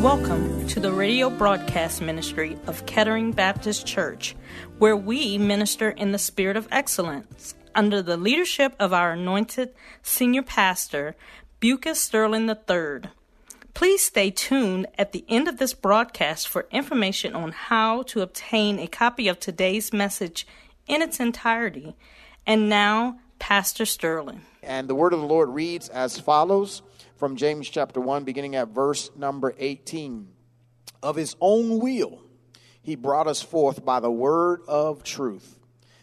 Welcome to the radio broadcast ministry of Kettering Baptist Church, where we minister in the spirit of excellence under the leadership of our anointed senior pastor, Bucas Sterling III. Please stay tuned at the end of this broadcast for information on how to obtain a copy of today's message in its entirety. And now, Pastor Sterling. And the word of the Lord reads as follows from James chapter 1, beginning at verse number 18. Of his own will, he brought us forth by the word of truth,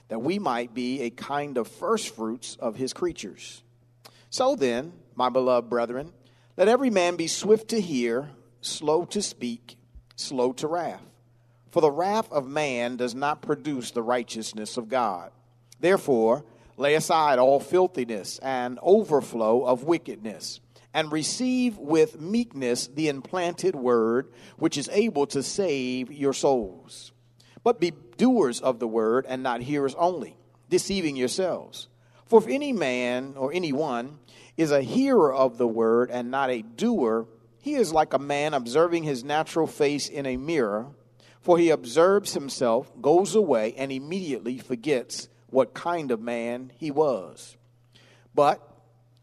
that we might be a kind of firstfruits of his creatures. So then, my beloved brethren, let every man be swift to hear, slow to speak, slow to wrath. For the wrath of man does not produce the righteousness of God. Therefore, lay aside all filthiness and overflow of wickedness and receive with meekness the implanted word, which is able to save your souls. But be doers of the word and not hearers only, deceiving yourselves. For if any man or any one is a hearer of the word and not a doer, he is like a man observing his natural face in a mirror. For he observes himself, goes away, and immediately forgets what kind of man he was. But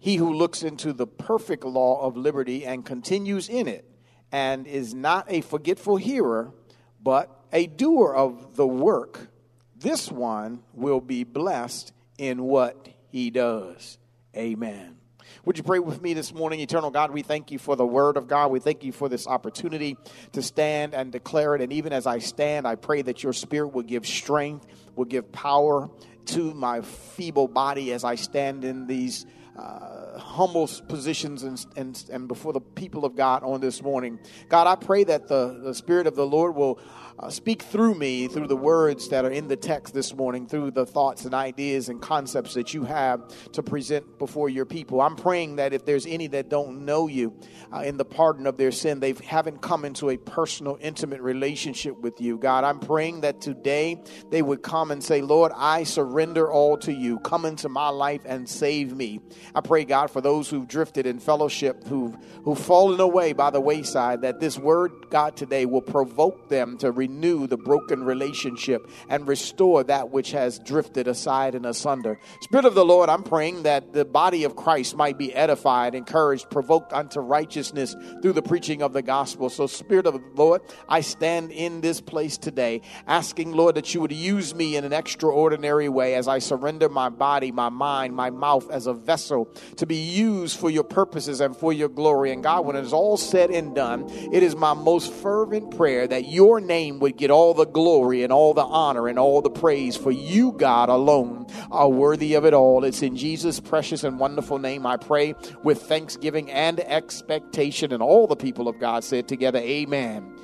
he who looks into the perfect law of liberty and continues in it, and is not a forgetful hearer, but a doer of the work, this one will be blessed in what he does. Amen. Would you pray with me this morning? Eternal God, we thank you for the word of God. We thank you for this opportunity to stand and declare it. And even as I stand, I pray that your spirit will give strength, will give power to my feeble body as I stand in these uh, humble positions and, and, and before the people of God on this morning. God, I pray that the, the Spirit of the Lord will uh, speak through me, through the words that are in the text this morning, through the thoughts and ideas and concepts that you have to present before your people. I'm praying that if there's any that don't know you uh, in the pardon of their sin, they haven't come into a personal, intimate relationship with you. God, I'm praying that today they would come and say, Lord, I surrender all to you. Come into my life and save me. I pray, God, for those who've drifted in fellowship, who've, who've fallen away by the wayside, that this word, God, today will provoke them to renew the broken relationship and restore that which has drifted aside and asunder. Spirit of the Lord, I'm praying that the body of Christ might be edified, encouraged, provoked unto righteousness through the preaching of the gospel. So, Spirit of the Lord, I stand in this place today, asking, Lord, that you would use me in an extraordinary way as I surrender my body, my mind, my mouth as a vessel to be used for your purposes and for your glory. And God, when it is all said and done, it is my most fervent prayer that your name name would get all the glory and all the honor and all the praise, for you, God, alone are worthy of it all. It's in Jesus' precious and wonderful name I pray with thanksgiving and expectation. And all the people of God said together, Amen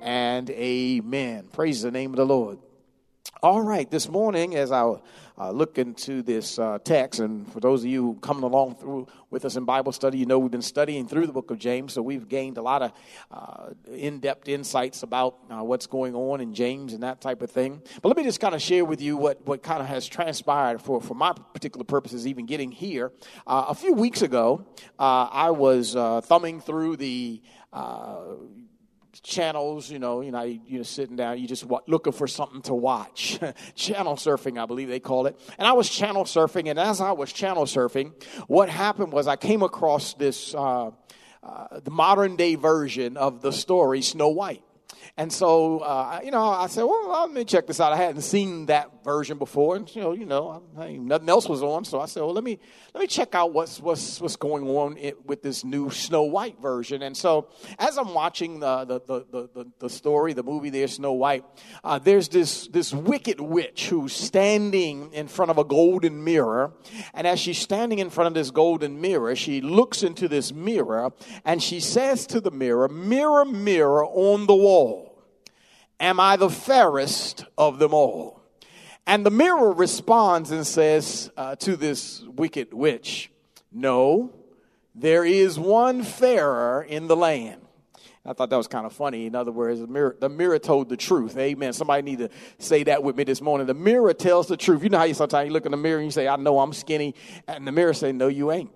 and Amen. Praise the name of the Lord. All right, this morning, as I uh, look into this uh, text, and for those of you coming along through with us in Bible study, you know we've been studying through the book of James, so we've gained a lot of uh, in-depth insights about uh, what's going on in James and that type of thing. But let me just kind of share with you what, what kind of has transpired for, for my particular purposes, even getting here. Uh, a few weeks ago, uh, I was thumbing through the channels, you know, you know, you know, sitting down, you just looking for something to watch. channel surfing, I believe they call it. And I was channel surfing, and as I was channel surfing, what happened was I came across this uh, uh, the modern day version of the story Snow White. And so, uh, you know, I said, well, let me check this out. I hadn't seen that version before, and you know, you know, I, nothing else was on. So I said, well, let me let me check out what's what's what's going on with this new Snow White version. And so, as I'm watching the the the the, the story, the movie, there, Snow White, uh, there's this this wicked witch who's standing in front of a golden mirror, and as she's standing in front of this golden mirror, she looks into this mirror and she says to the mirror, "Mirror, mirror on the wall." Am I the fairest of them all? And the mirror responds and says uh, to this wicked witch, No, there is one fairer in the land. I thought that was kind of funny. In other words, the mirror, the mirror told the truth. Amen. Somebody need to say that with me this morning. The mirror tells the truth. You know how you sometimes you look in the mirror and you say, I know I'm skinny. And the mirror say, No, you ain't.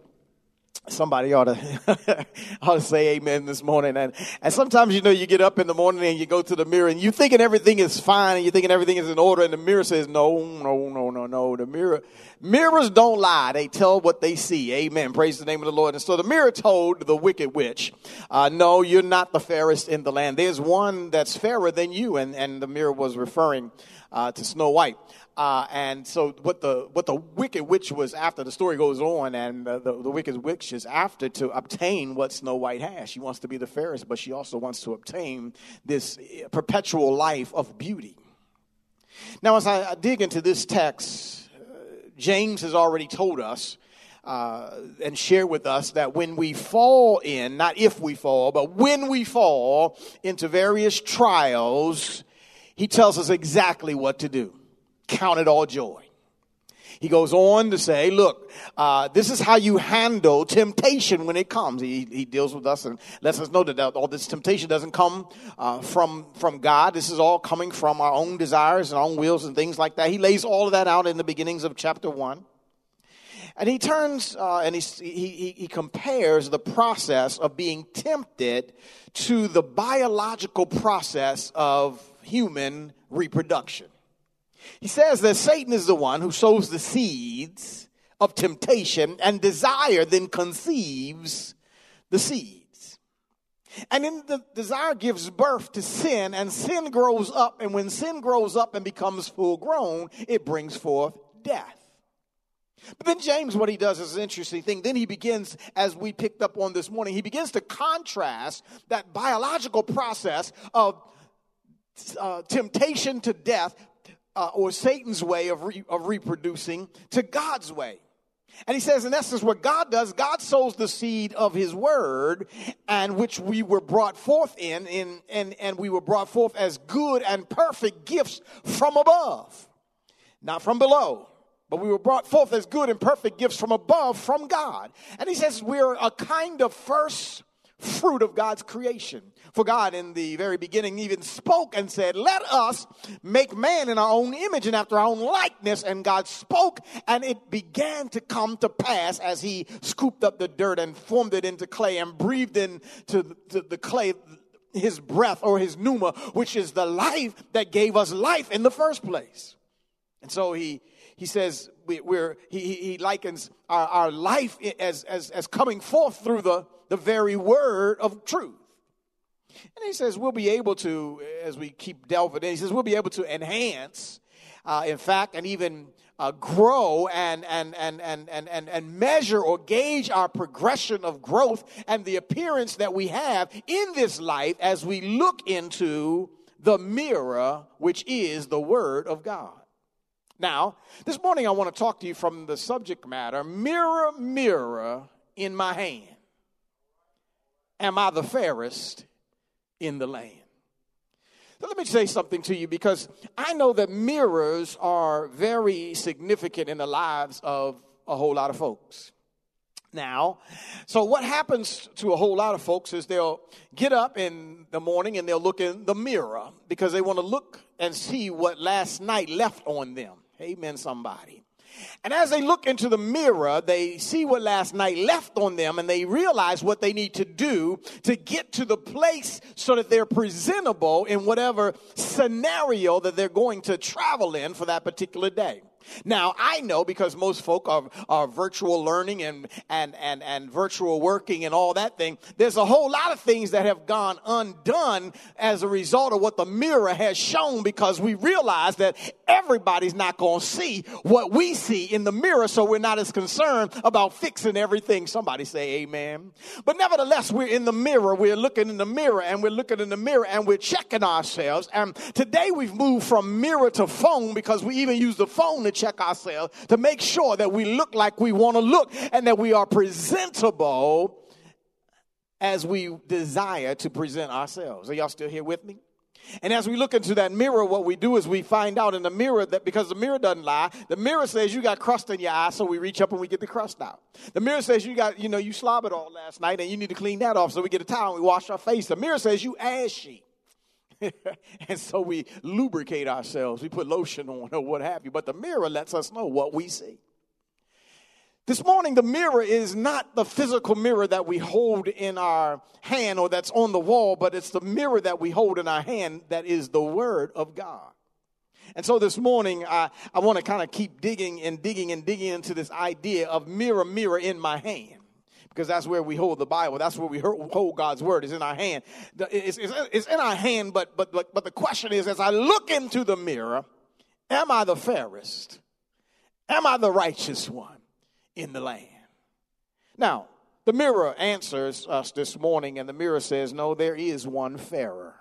Somebody ought to, ought to say amen this morning. And, and sometimes, you know, you get up in the morning and you go to the mirror and you're thinking everything is fine and you're thinking everything is in order and the mirror says, no, no, no, no, no. The mirror, mirrors don't lie. They tell what they see. Amen. Praise the name of the Lord. And so the mirror told the wicked witch, uh, no, you're not the fairest in the land. There's one that's fairer than you. And, and the mirror was referring uh, to Snow White. Uh, and so what the what the wicked witch was after the story goes on, and the, the, the, wicked witch is after to obtain what Snow White has. She wants to be the fairest, but she also wants to obtain this perpetual life of beauty. Now, as I, I dig into this text, uh, James has already told us uh, and shared with us that when we fall in, not if we fall, but when we fall into various trials, he tells us exactly what to do count it all joy. He goes on to say, look, uh, this is how you handle temptation when it comes. He, he deals with us and lets us know that all this temptation doesn't come uh, from, from God. This is all coming from our own desires and our own wills and things like that. He lays all of that out in the beginnings of chapter one. And he turns uh, and he, he, he compares the process of being tempted to the biological process of human reproduction. He says that Satan is the one who sows the seeds of temptation, and desire then conceives the seeds. And then the desire gives birth to sin, and sin grows up. And when sin grows up and becomes full grown, it brings forth death. But then James, what he does is an interesting thing. Then he begins, as we picked up on this morning, he begins to contrast that biological process of uh, temptation to death uh, or Satan's way of, re- of reproducing to God's way. And he says, in essence, what God does, God sows the seed of his word, and which we were brought forth in, in and, and we were brought forth as good and perfect gifts from above, not from below. But we were brought forth as good and perfect gifts from above, from God. And he says we're a kind of first fruit of God's creation. For God, in the very beginning, even spoke and said, Let us make man in our own image and after our own likeness. And God spoke, and it began to come to pass as He scooped up the dirt and formed it into clay and breathed into the, clay His breath or His pneuma, which is the life that gave us life in the first place. And so He he says we, are he, he likens our, our life as, as, as coming forth through the the very word of truth. And he says we'll be able to, as we keep delving in, he says we'll be able to enhance, uh, in fact, and even uh, grow and, and, and, and, and, and, and measure or gauge our progression of growth and the appearance that we have in this life as we look into the mirror, which is the Word of God. Now, this morning I want to talk to you from the subject matter mirror, mirror in my hand. Am I the fairest in the land? So let me say something to you because I know that mirrors are very significant in the lives of a whole lot of folks. Now, so what happens to a whole lot of folks is they'll get up in the morning and they'll look in the mirror because they want to look and see what last night left on them. Amen, somebody. And as they look into the mirror, they see what last night left on them and they realize what they need to do to get to the place so that they're presentable in whatever scenario that they're going to travel in for that particular day. Now, I know because most folk are, are virtual learning and, and, and, and virtual working and all that thing, there's a whole lot of things that have gone undone as a result of what the mirror has shown because we realize that everybody's not going to see what we see in the mirror, so we're not as concerned about fixing everything. Somebody say amen. But nevertheless, we're in the mirror, we're looking in the mirror, and we're looking in the mirror, and we're checking ourselves. And today we've moved from mirror to phone because we even use the phone to check ourselves to make sure that we look like we want to look and that we are presentable as we desire to present ourselves. Are y'all still here with me? And as we look into that mirror, what we do is we find out in the mirror that because the mirror doesn't lie, the mirror says you got crust in your eye, so we reach up and we get the crust out. The mirror says you got, you know, you slobbered all last night and you need to clean that off, so we get a towel and we wash our face. The mirror says you ashy. and so we lubricate ourselves. We put lotion on or what have you. But the mirror lets us know what we see. This morning, the mirror is not the physical mirror that we hold in our hand or that's on the wall, but it's the mirror that we hold in our hand that is the Word of God. And so this morning, I, I want to kind of keep digging and digging and digging into this idea of mirror, mirror in my hand because that's where we hold the Bible. That's where we hold God's word. Is in our hand. It's, it's, it's, in our hand, but, but, but, but the question is as I look into the mirror, am I the fairest? Am I the righteous one in the land? Now, the mirror answers us this morning, and the mirror says, No, there is one fairer.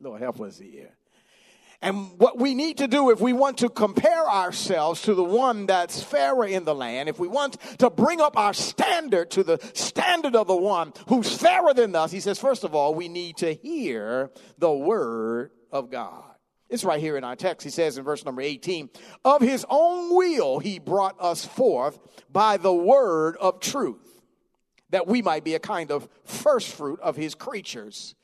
Lord, help us here. And what we need to do if we want to compare ourselves to the one that's fairer in the land, if we want to bring up our standard to the standard of the one who's fairer than us, he says, first of all, we need to hear the word of God. It's right here in our text. He says in verse number 18, of his own will he brought us forth by the word of truth, that we might be a kind of first fruit of his creatures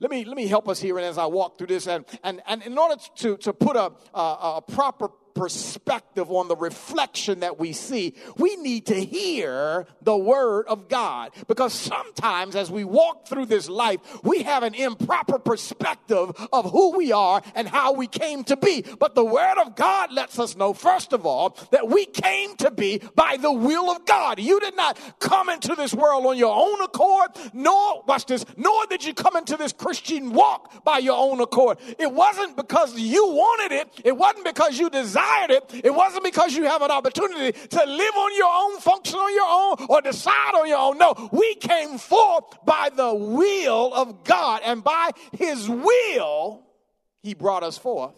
let me let me help us here and as I walk through this and and, and in order to, to put a, a, a proper perspective on the reflection that we see, we need to hear the word of God. Because sometimes as we walk through this life, we have an improper perspective of who we are and how we came to be. But the word of God lets us know, first of all, that we came to be by the will of God. You did not come into this world on your own accord, nor, watch this, nor did you come into this Christian walk by your own accord. It wasn't because you wanted it. It wasn't because you desired desired it, it wasn't because you have an opportunity to live on your own, function on your own, or decide on your own. No, we came forth by the will of God, and by His will, He brought us forth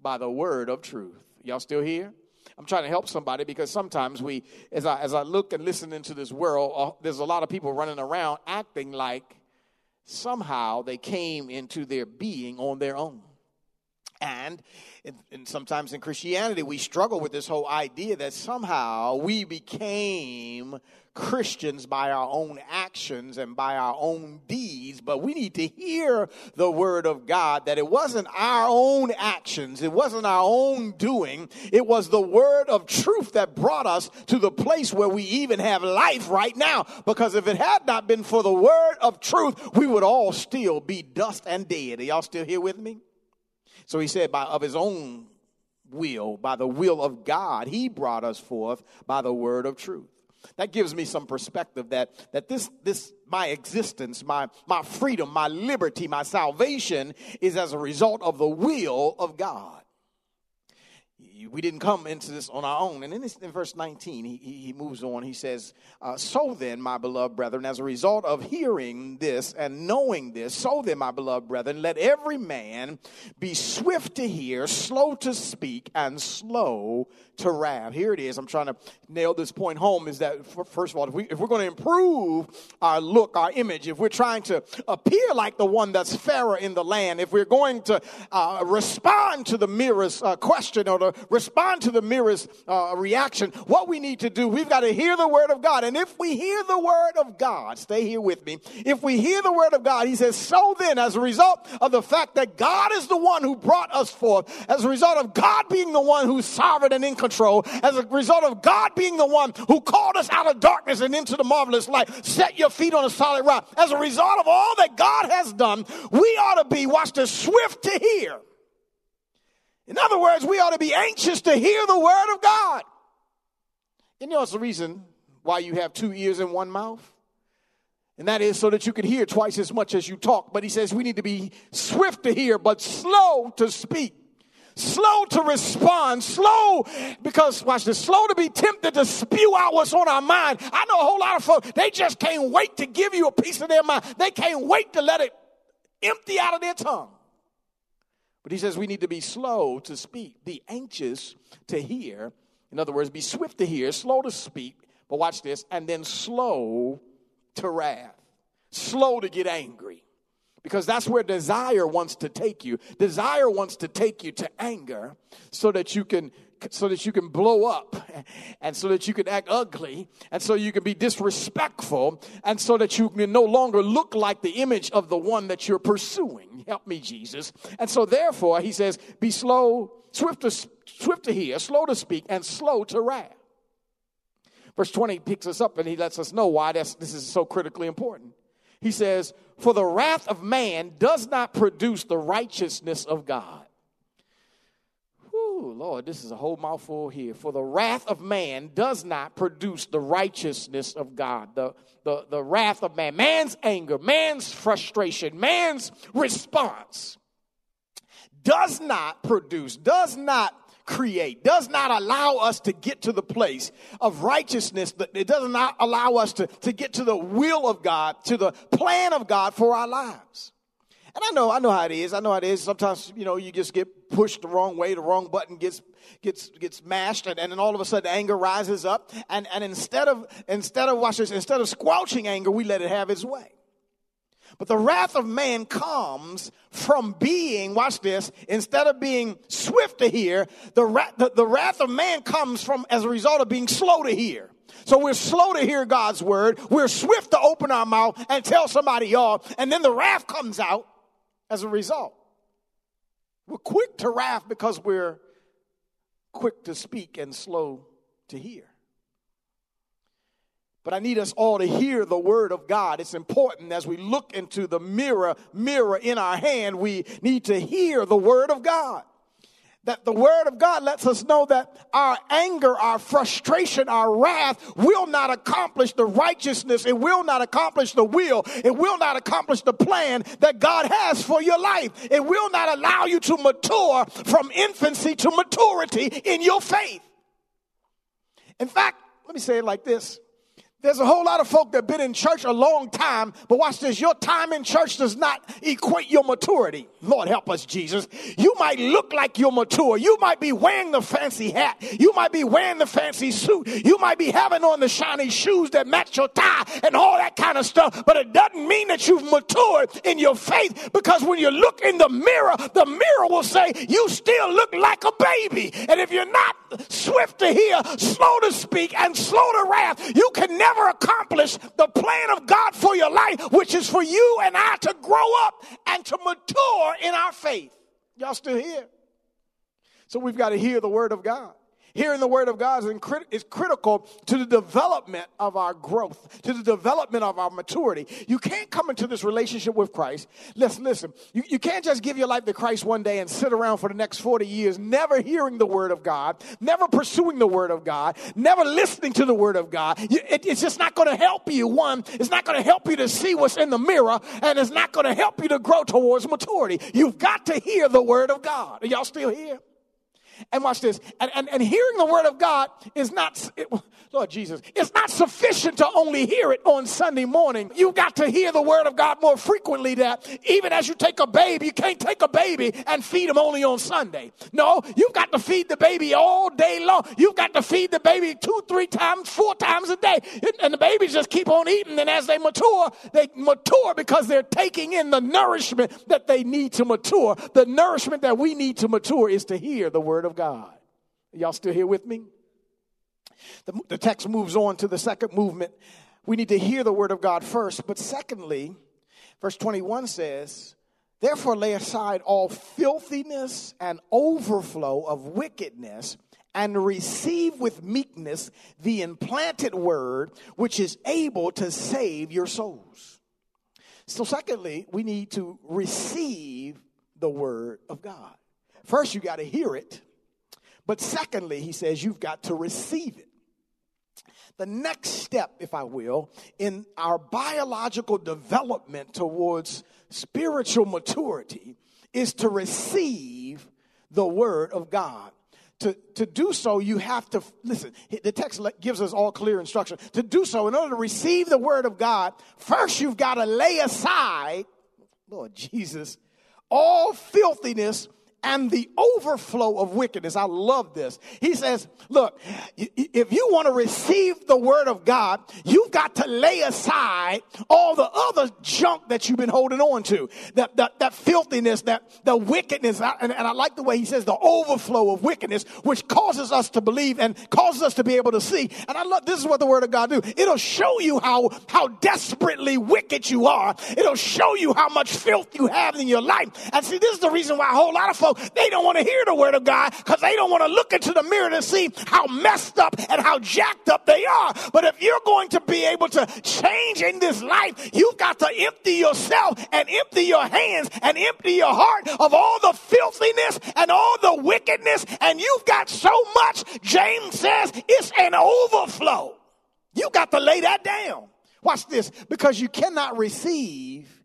by the word of truth. Y'all still here? I'm trying to help somebody because sometimes we, as I, as I look and listen into this world, uh, there's a lot of people running around acting like somehow they came into their being on their own. And, sometimes in Christianity, we struggle with this whole idea that somehow we became Christians by our own actions and by our own deeds. But we need to hear the word of God that it wasn't our own actions, it wasn't our own doing, it was the word of truth that brought us to the place where we even have life right now. Because if it had not been for the word of truth, we would all still be dust and dead. Are y'all still here with me? So he said, by of his own will, by the will of God, he brought us forth by the word of truth. That gives me some perspective that, that this, this, my existence, my, my freedom, my liberty, my salvation is as a result of the will of God we didn't come into this on our own. And in, this, in verse 19, he, he moves on. He says, uh, So then, my beloved brethren, as a result of hearing this and knowing this, so then, my beloved brethren, let every man be swift to hear, slow to speak, and slow to wrath. Here it is. I'm trying to nail this point home is that, first of all, if, we, if we're going to improve our look, our image, if we're trying to appear like the one that's fairer in the land, if we're going to uh, respond to the mirror's uh, question or to respond to the mirror's uh, reaction, what we need to do, we've got to hear the word of God. And if we hear the word of God, stay here with me. If we hear the word of God, he says, so then, as a result of the fact that God is the one who brought us forth, as a result of God being the one who's sovereign and in control, as a result of God being the one who called us out of darkness and into the marvelous light. Set your feet on a solid rock. As a result of all that God has done, we ought to be, watch this, swift to hear. In other words, we ought to be anxious to hear the word of God. You know, it's the reason why you have two ears and one mouth. And that is so that you can hear twice as much as you talk. But he says we need to be swift to hear, but slow to speak. Slow to respond, slow because watch this, slow to be tempted to spew out what's on our mind. I know a whole lot of folks, they just can't wait to give you a piece of their mind. They can't wait to let it empty out of their tongue. But he says we need to be slow to speak, be anxious to hear. In other words, be swift to hear, slow to speak, but watch this, and then slow to wrath, slow to get angry. Because that's where desire wants to take you. Desire wants to take you to anger so that you can so that you can blow up and so that you can act ugly and so you can be disrespectful and so that you can no longer look like the image of the one that you're pursuing. Help me, Jesus. And so therefore, he says, be slow, swift to, swift to hear, slow to speak, and slow to wrath. Verse 20 picks us up and he lets us know why this is so critically important. He says, For the wrath of man does not produce the righteousness of God. Whew, Lord, this is a whole mouthful here. For the wrath of man does not produce the righteousness of God. The, the, the wrath of man, man's anger, man's frustration, man's response does not produce, does not create, does not allow us to get to the place of righteousness. It does not allow us to, to get to the will of God, to the plan of God for our lives. And I know, I know how it is. I know how it is. Sometimes, you know, you just get pushed the wrong way, the wrong button gets gets gets mashed, and, and then all of a sudden anger rises up. And, and instead of instead of watch this, instead of squelching anger, we let it have its way. But the wrath of man comes from being, watch this, instead of being swift to hear, the, wrath, the, the wrath of man comes from as a result of being slow to hear. So we're slow to hear God's word. We're swift to open our mouth and tell somebody off. And then the wrath comes out as a result. We're quick to wrath because we're quick to speak and slow to hear. But I need us all to hear the word of God. It's important as we look into the mirror, mirror in our hand, we need to hear the word of God. That the word of God lets us know that our anger, our frustration, our wrath will not accomplish the righteousness. It will not accomplish the will. It will not accomplish the plan that God has for your life. It will not allow you to mature from infancy to maturity in your faith. In fact, let me say it like this there's a whole lot of folk that have been in church a long time, but watch this. Your time in church does not equate your maturity. Lord help us, Jesus. You might look like you're mature. You might be wearing the fancy hat. You might be wearing the fancy suit. You might be having on the shiny shoes that match your tie and all that kind of stuff, but it doesn't mean that you've matured in your faith because when you look in the mirror, the mirror will say you still look like a baby. And if you're not swift to hear, slow to speak, and slow to wrath, you can never never accomplish the plan of God for your life, which is for you and I to grow up and to mature in our faith. Y'all still here? So we've got to hear the word of God. Hearing the word of God is, is, critical to the development of our growth, to the development of our maturity. You can't come into this relationship with Christ. Listen, listen. You, you can't just give your life to Christ one day and sit around for the next 40 years, never hearing the word of God, never pursuing the word of God, never listening to the word of God. You, it, it's just not going to help you. One, it's not going to help you to see what's in the mirror, and it's not going to help you to grow towards maturity. You've got to hear the word of God. Are y'all still here? And watch this. And, and, and hearing the word of God is not, it, Lord Jesus, it's not sufficient to only hear it on Sunday morning. You got to hear the word of God more frequently that even as you take a baby, you can't take a baby and feed him only on Sunday. No, you've got to feed the baby all day long. You've got to feed the baby two, three times, four times a day. And the babies just keep on eating. And as they mature, they mature because they're taking in the nourishment that they need to mature. The nourishment that we need to mature is to hear the word of of God. Y'all still here with me? The, the text moves on to the second movement. We need to hear the word of God first, but secondly, verse 21 says, Therefore, lay aside all filthiness and overflow of wickedness, and receive with meekness the implanted word, which is able to save your souls. So, secondly, we need to receive the word of God. First, you got to hear it. But secondly, he says you've got to receive it. The next step, if I will, in our biological development towards spiritual maturity is to receive the word of God. To, to do so, you have to, listen, the text gives us all clear instruction. To do so, in order to receive the word of God, first you've got to lay aside, Lord Jesus, all filthiness and the overflow of wickedness. I love this. He says, look, if you want to receive the word of God, you've got to lay aside all the other junk that you've been holding on to. That, that, that filthiness, that the wickedness. And, and I like the way he says the overflow of wickedness, which causes us to believe and causes us to be able to see. And I love, this is what the word of God do. It'll show you how, how desperately wicked you are. It'll show you how much filth you have in your life. And see, this is the reason why a whole lot of folks they don't want to hear the word of God because they don't want to look into the mirror to see how messed up and how jacked up they are. But if you're going to be able to change in this life, you've got to empty yourself and empty your hands and empty your heart of all the filthiness and all the wickedness. And you've got so much, James says, it's an overflow. You got to lay that down. Watch this, because you cannot receive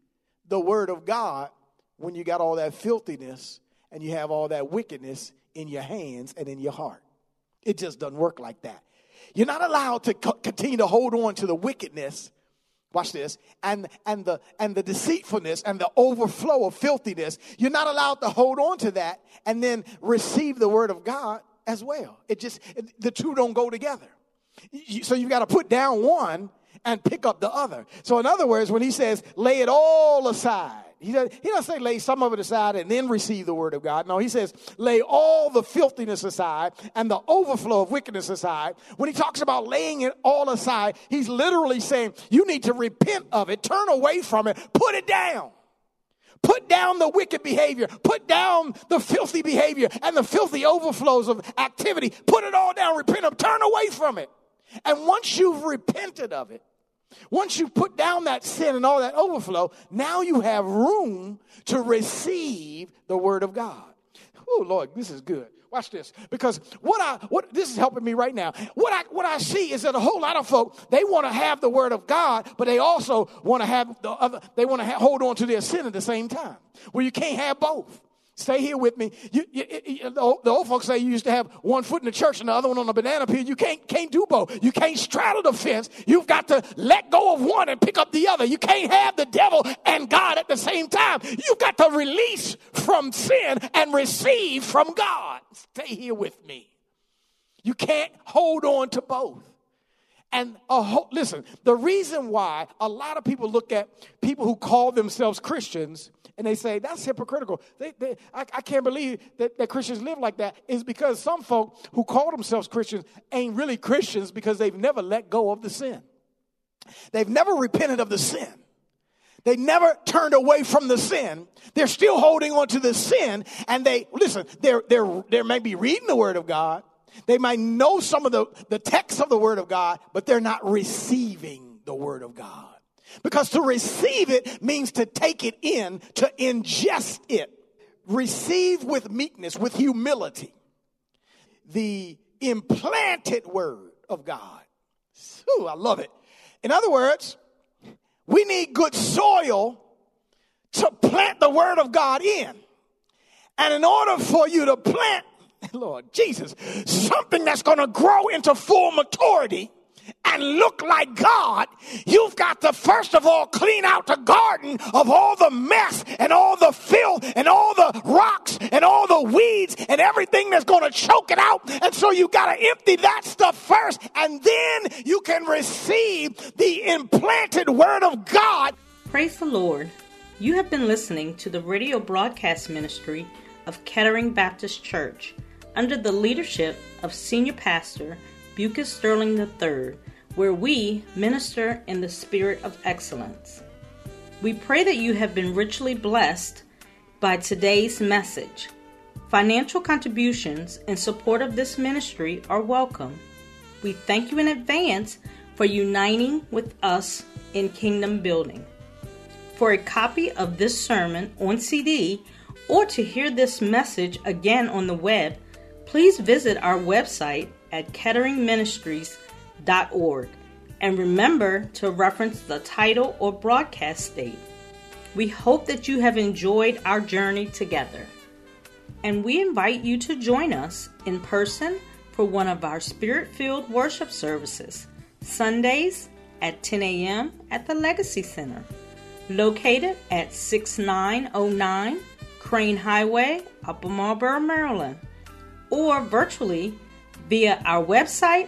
the word of God when you got all that filthiness and you have all that wickedness in your hands and in your heart. It just doesn't work like that. You're not allowed to co- continue to hold on to the wickedness. Watch this, and and the and the deceitfulness and the overflow of filthiness. You're not allowed to hold on to that and then receive the word of God as well. It just it, the two don't go together. You, so you've got to put down one and pick up the other. So in other words, when he says lay it all aside, he doesn't, he doesn't say lay some of it aside and then receive the word of God. No, he says lay all the filthiness aside and the overflow of wickedness aside. When he talks about laying it all aside, he's literally saying you need to repent of it, turn away from it, put it down. Put down the wicked behavior. Put down the filthy behavior and the filthy overflows of activity. Put it all down. Repent of. It, turn away from it. And once you've repented of it, once you put down that sin and all that overflow, now you have room to receive the word of God. Oh Lord, this is good. Watch this. Because what I what this is helping me right now. What I what I see is that a whole lot of folk, they want to have the word of God, but they also want to have the other, they want to hold on to their sin at the same time. Well, you can't have both. Stay here with me. You, you, you, the, old, the, old, folks say you used to have one foot in the church and the other one on the banana peel. You can't, can't do both. You can't straddle the fence. You've got to let go of one and pick up the other. You can't have the devil and God at the same time. You've got to release from sin and receive from God. Stay here with me. You can't hold on to both. And uh, whole, listen, the reason why a lot of people look at people who call themselves Christians and they say that's hypocritical. They, they, I, I, can't believe that, that Christians live like that. Is because some folk who call themselves Christians ain't really Christians because they've never let go of the sin. They've never repented of the sin. They never turned away from the sin. They're still holding on to the sin. And they, listen, they're, they're, they may be reading the Word of God. They might know some of the, the text of the Word of God, but they're not receiving the Word of God. Because to receive it means to take it in, to ingest it. Receive with meekness, with humility, the implanted word of God. Ooh, I love it. In other words, we need good soil to plant the word of God in. And in order for you to plant, Lord Jesus, something that's going to grow into full maturity, and look like God, you've got to first of all clean out the garden of all the mess and all the filth and all the rocks and all the weeds and everything that's going to choke it out. And so you got to empty that stuff first and then you can receive the implanted word of God. Praise the Lord. You have been listening to the radio broadcast ministry of Kettering Baptist Church under the leadership of Senior Pastor Bucas Sterling III, where we minister in the spirit of excellence. We pray that you have been richly blessed by today's message. Financial contributions in support of this ministry are welcome. We thank you in advance for uniting with us in kingdom building. For a copy of this sermon on CD or to hear this message again on the web, please visit our website at ketteringministries.org and remember to reference the title or broadcast date. We hope that you have enjoyed our journey together. And we invite you to join us in person for one of our spirit filled worship services, Sundays at 10 a.m. at the Legacy Center, located at 6909 Crane Highway, Upper Marlboro, Maryland, or virtually via our website,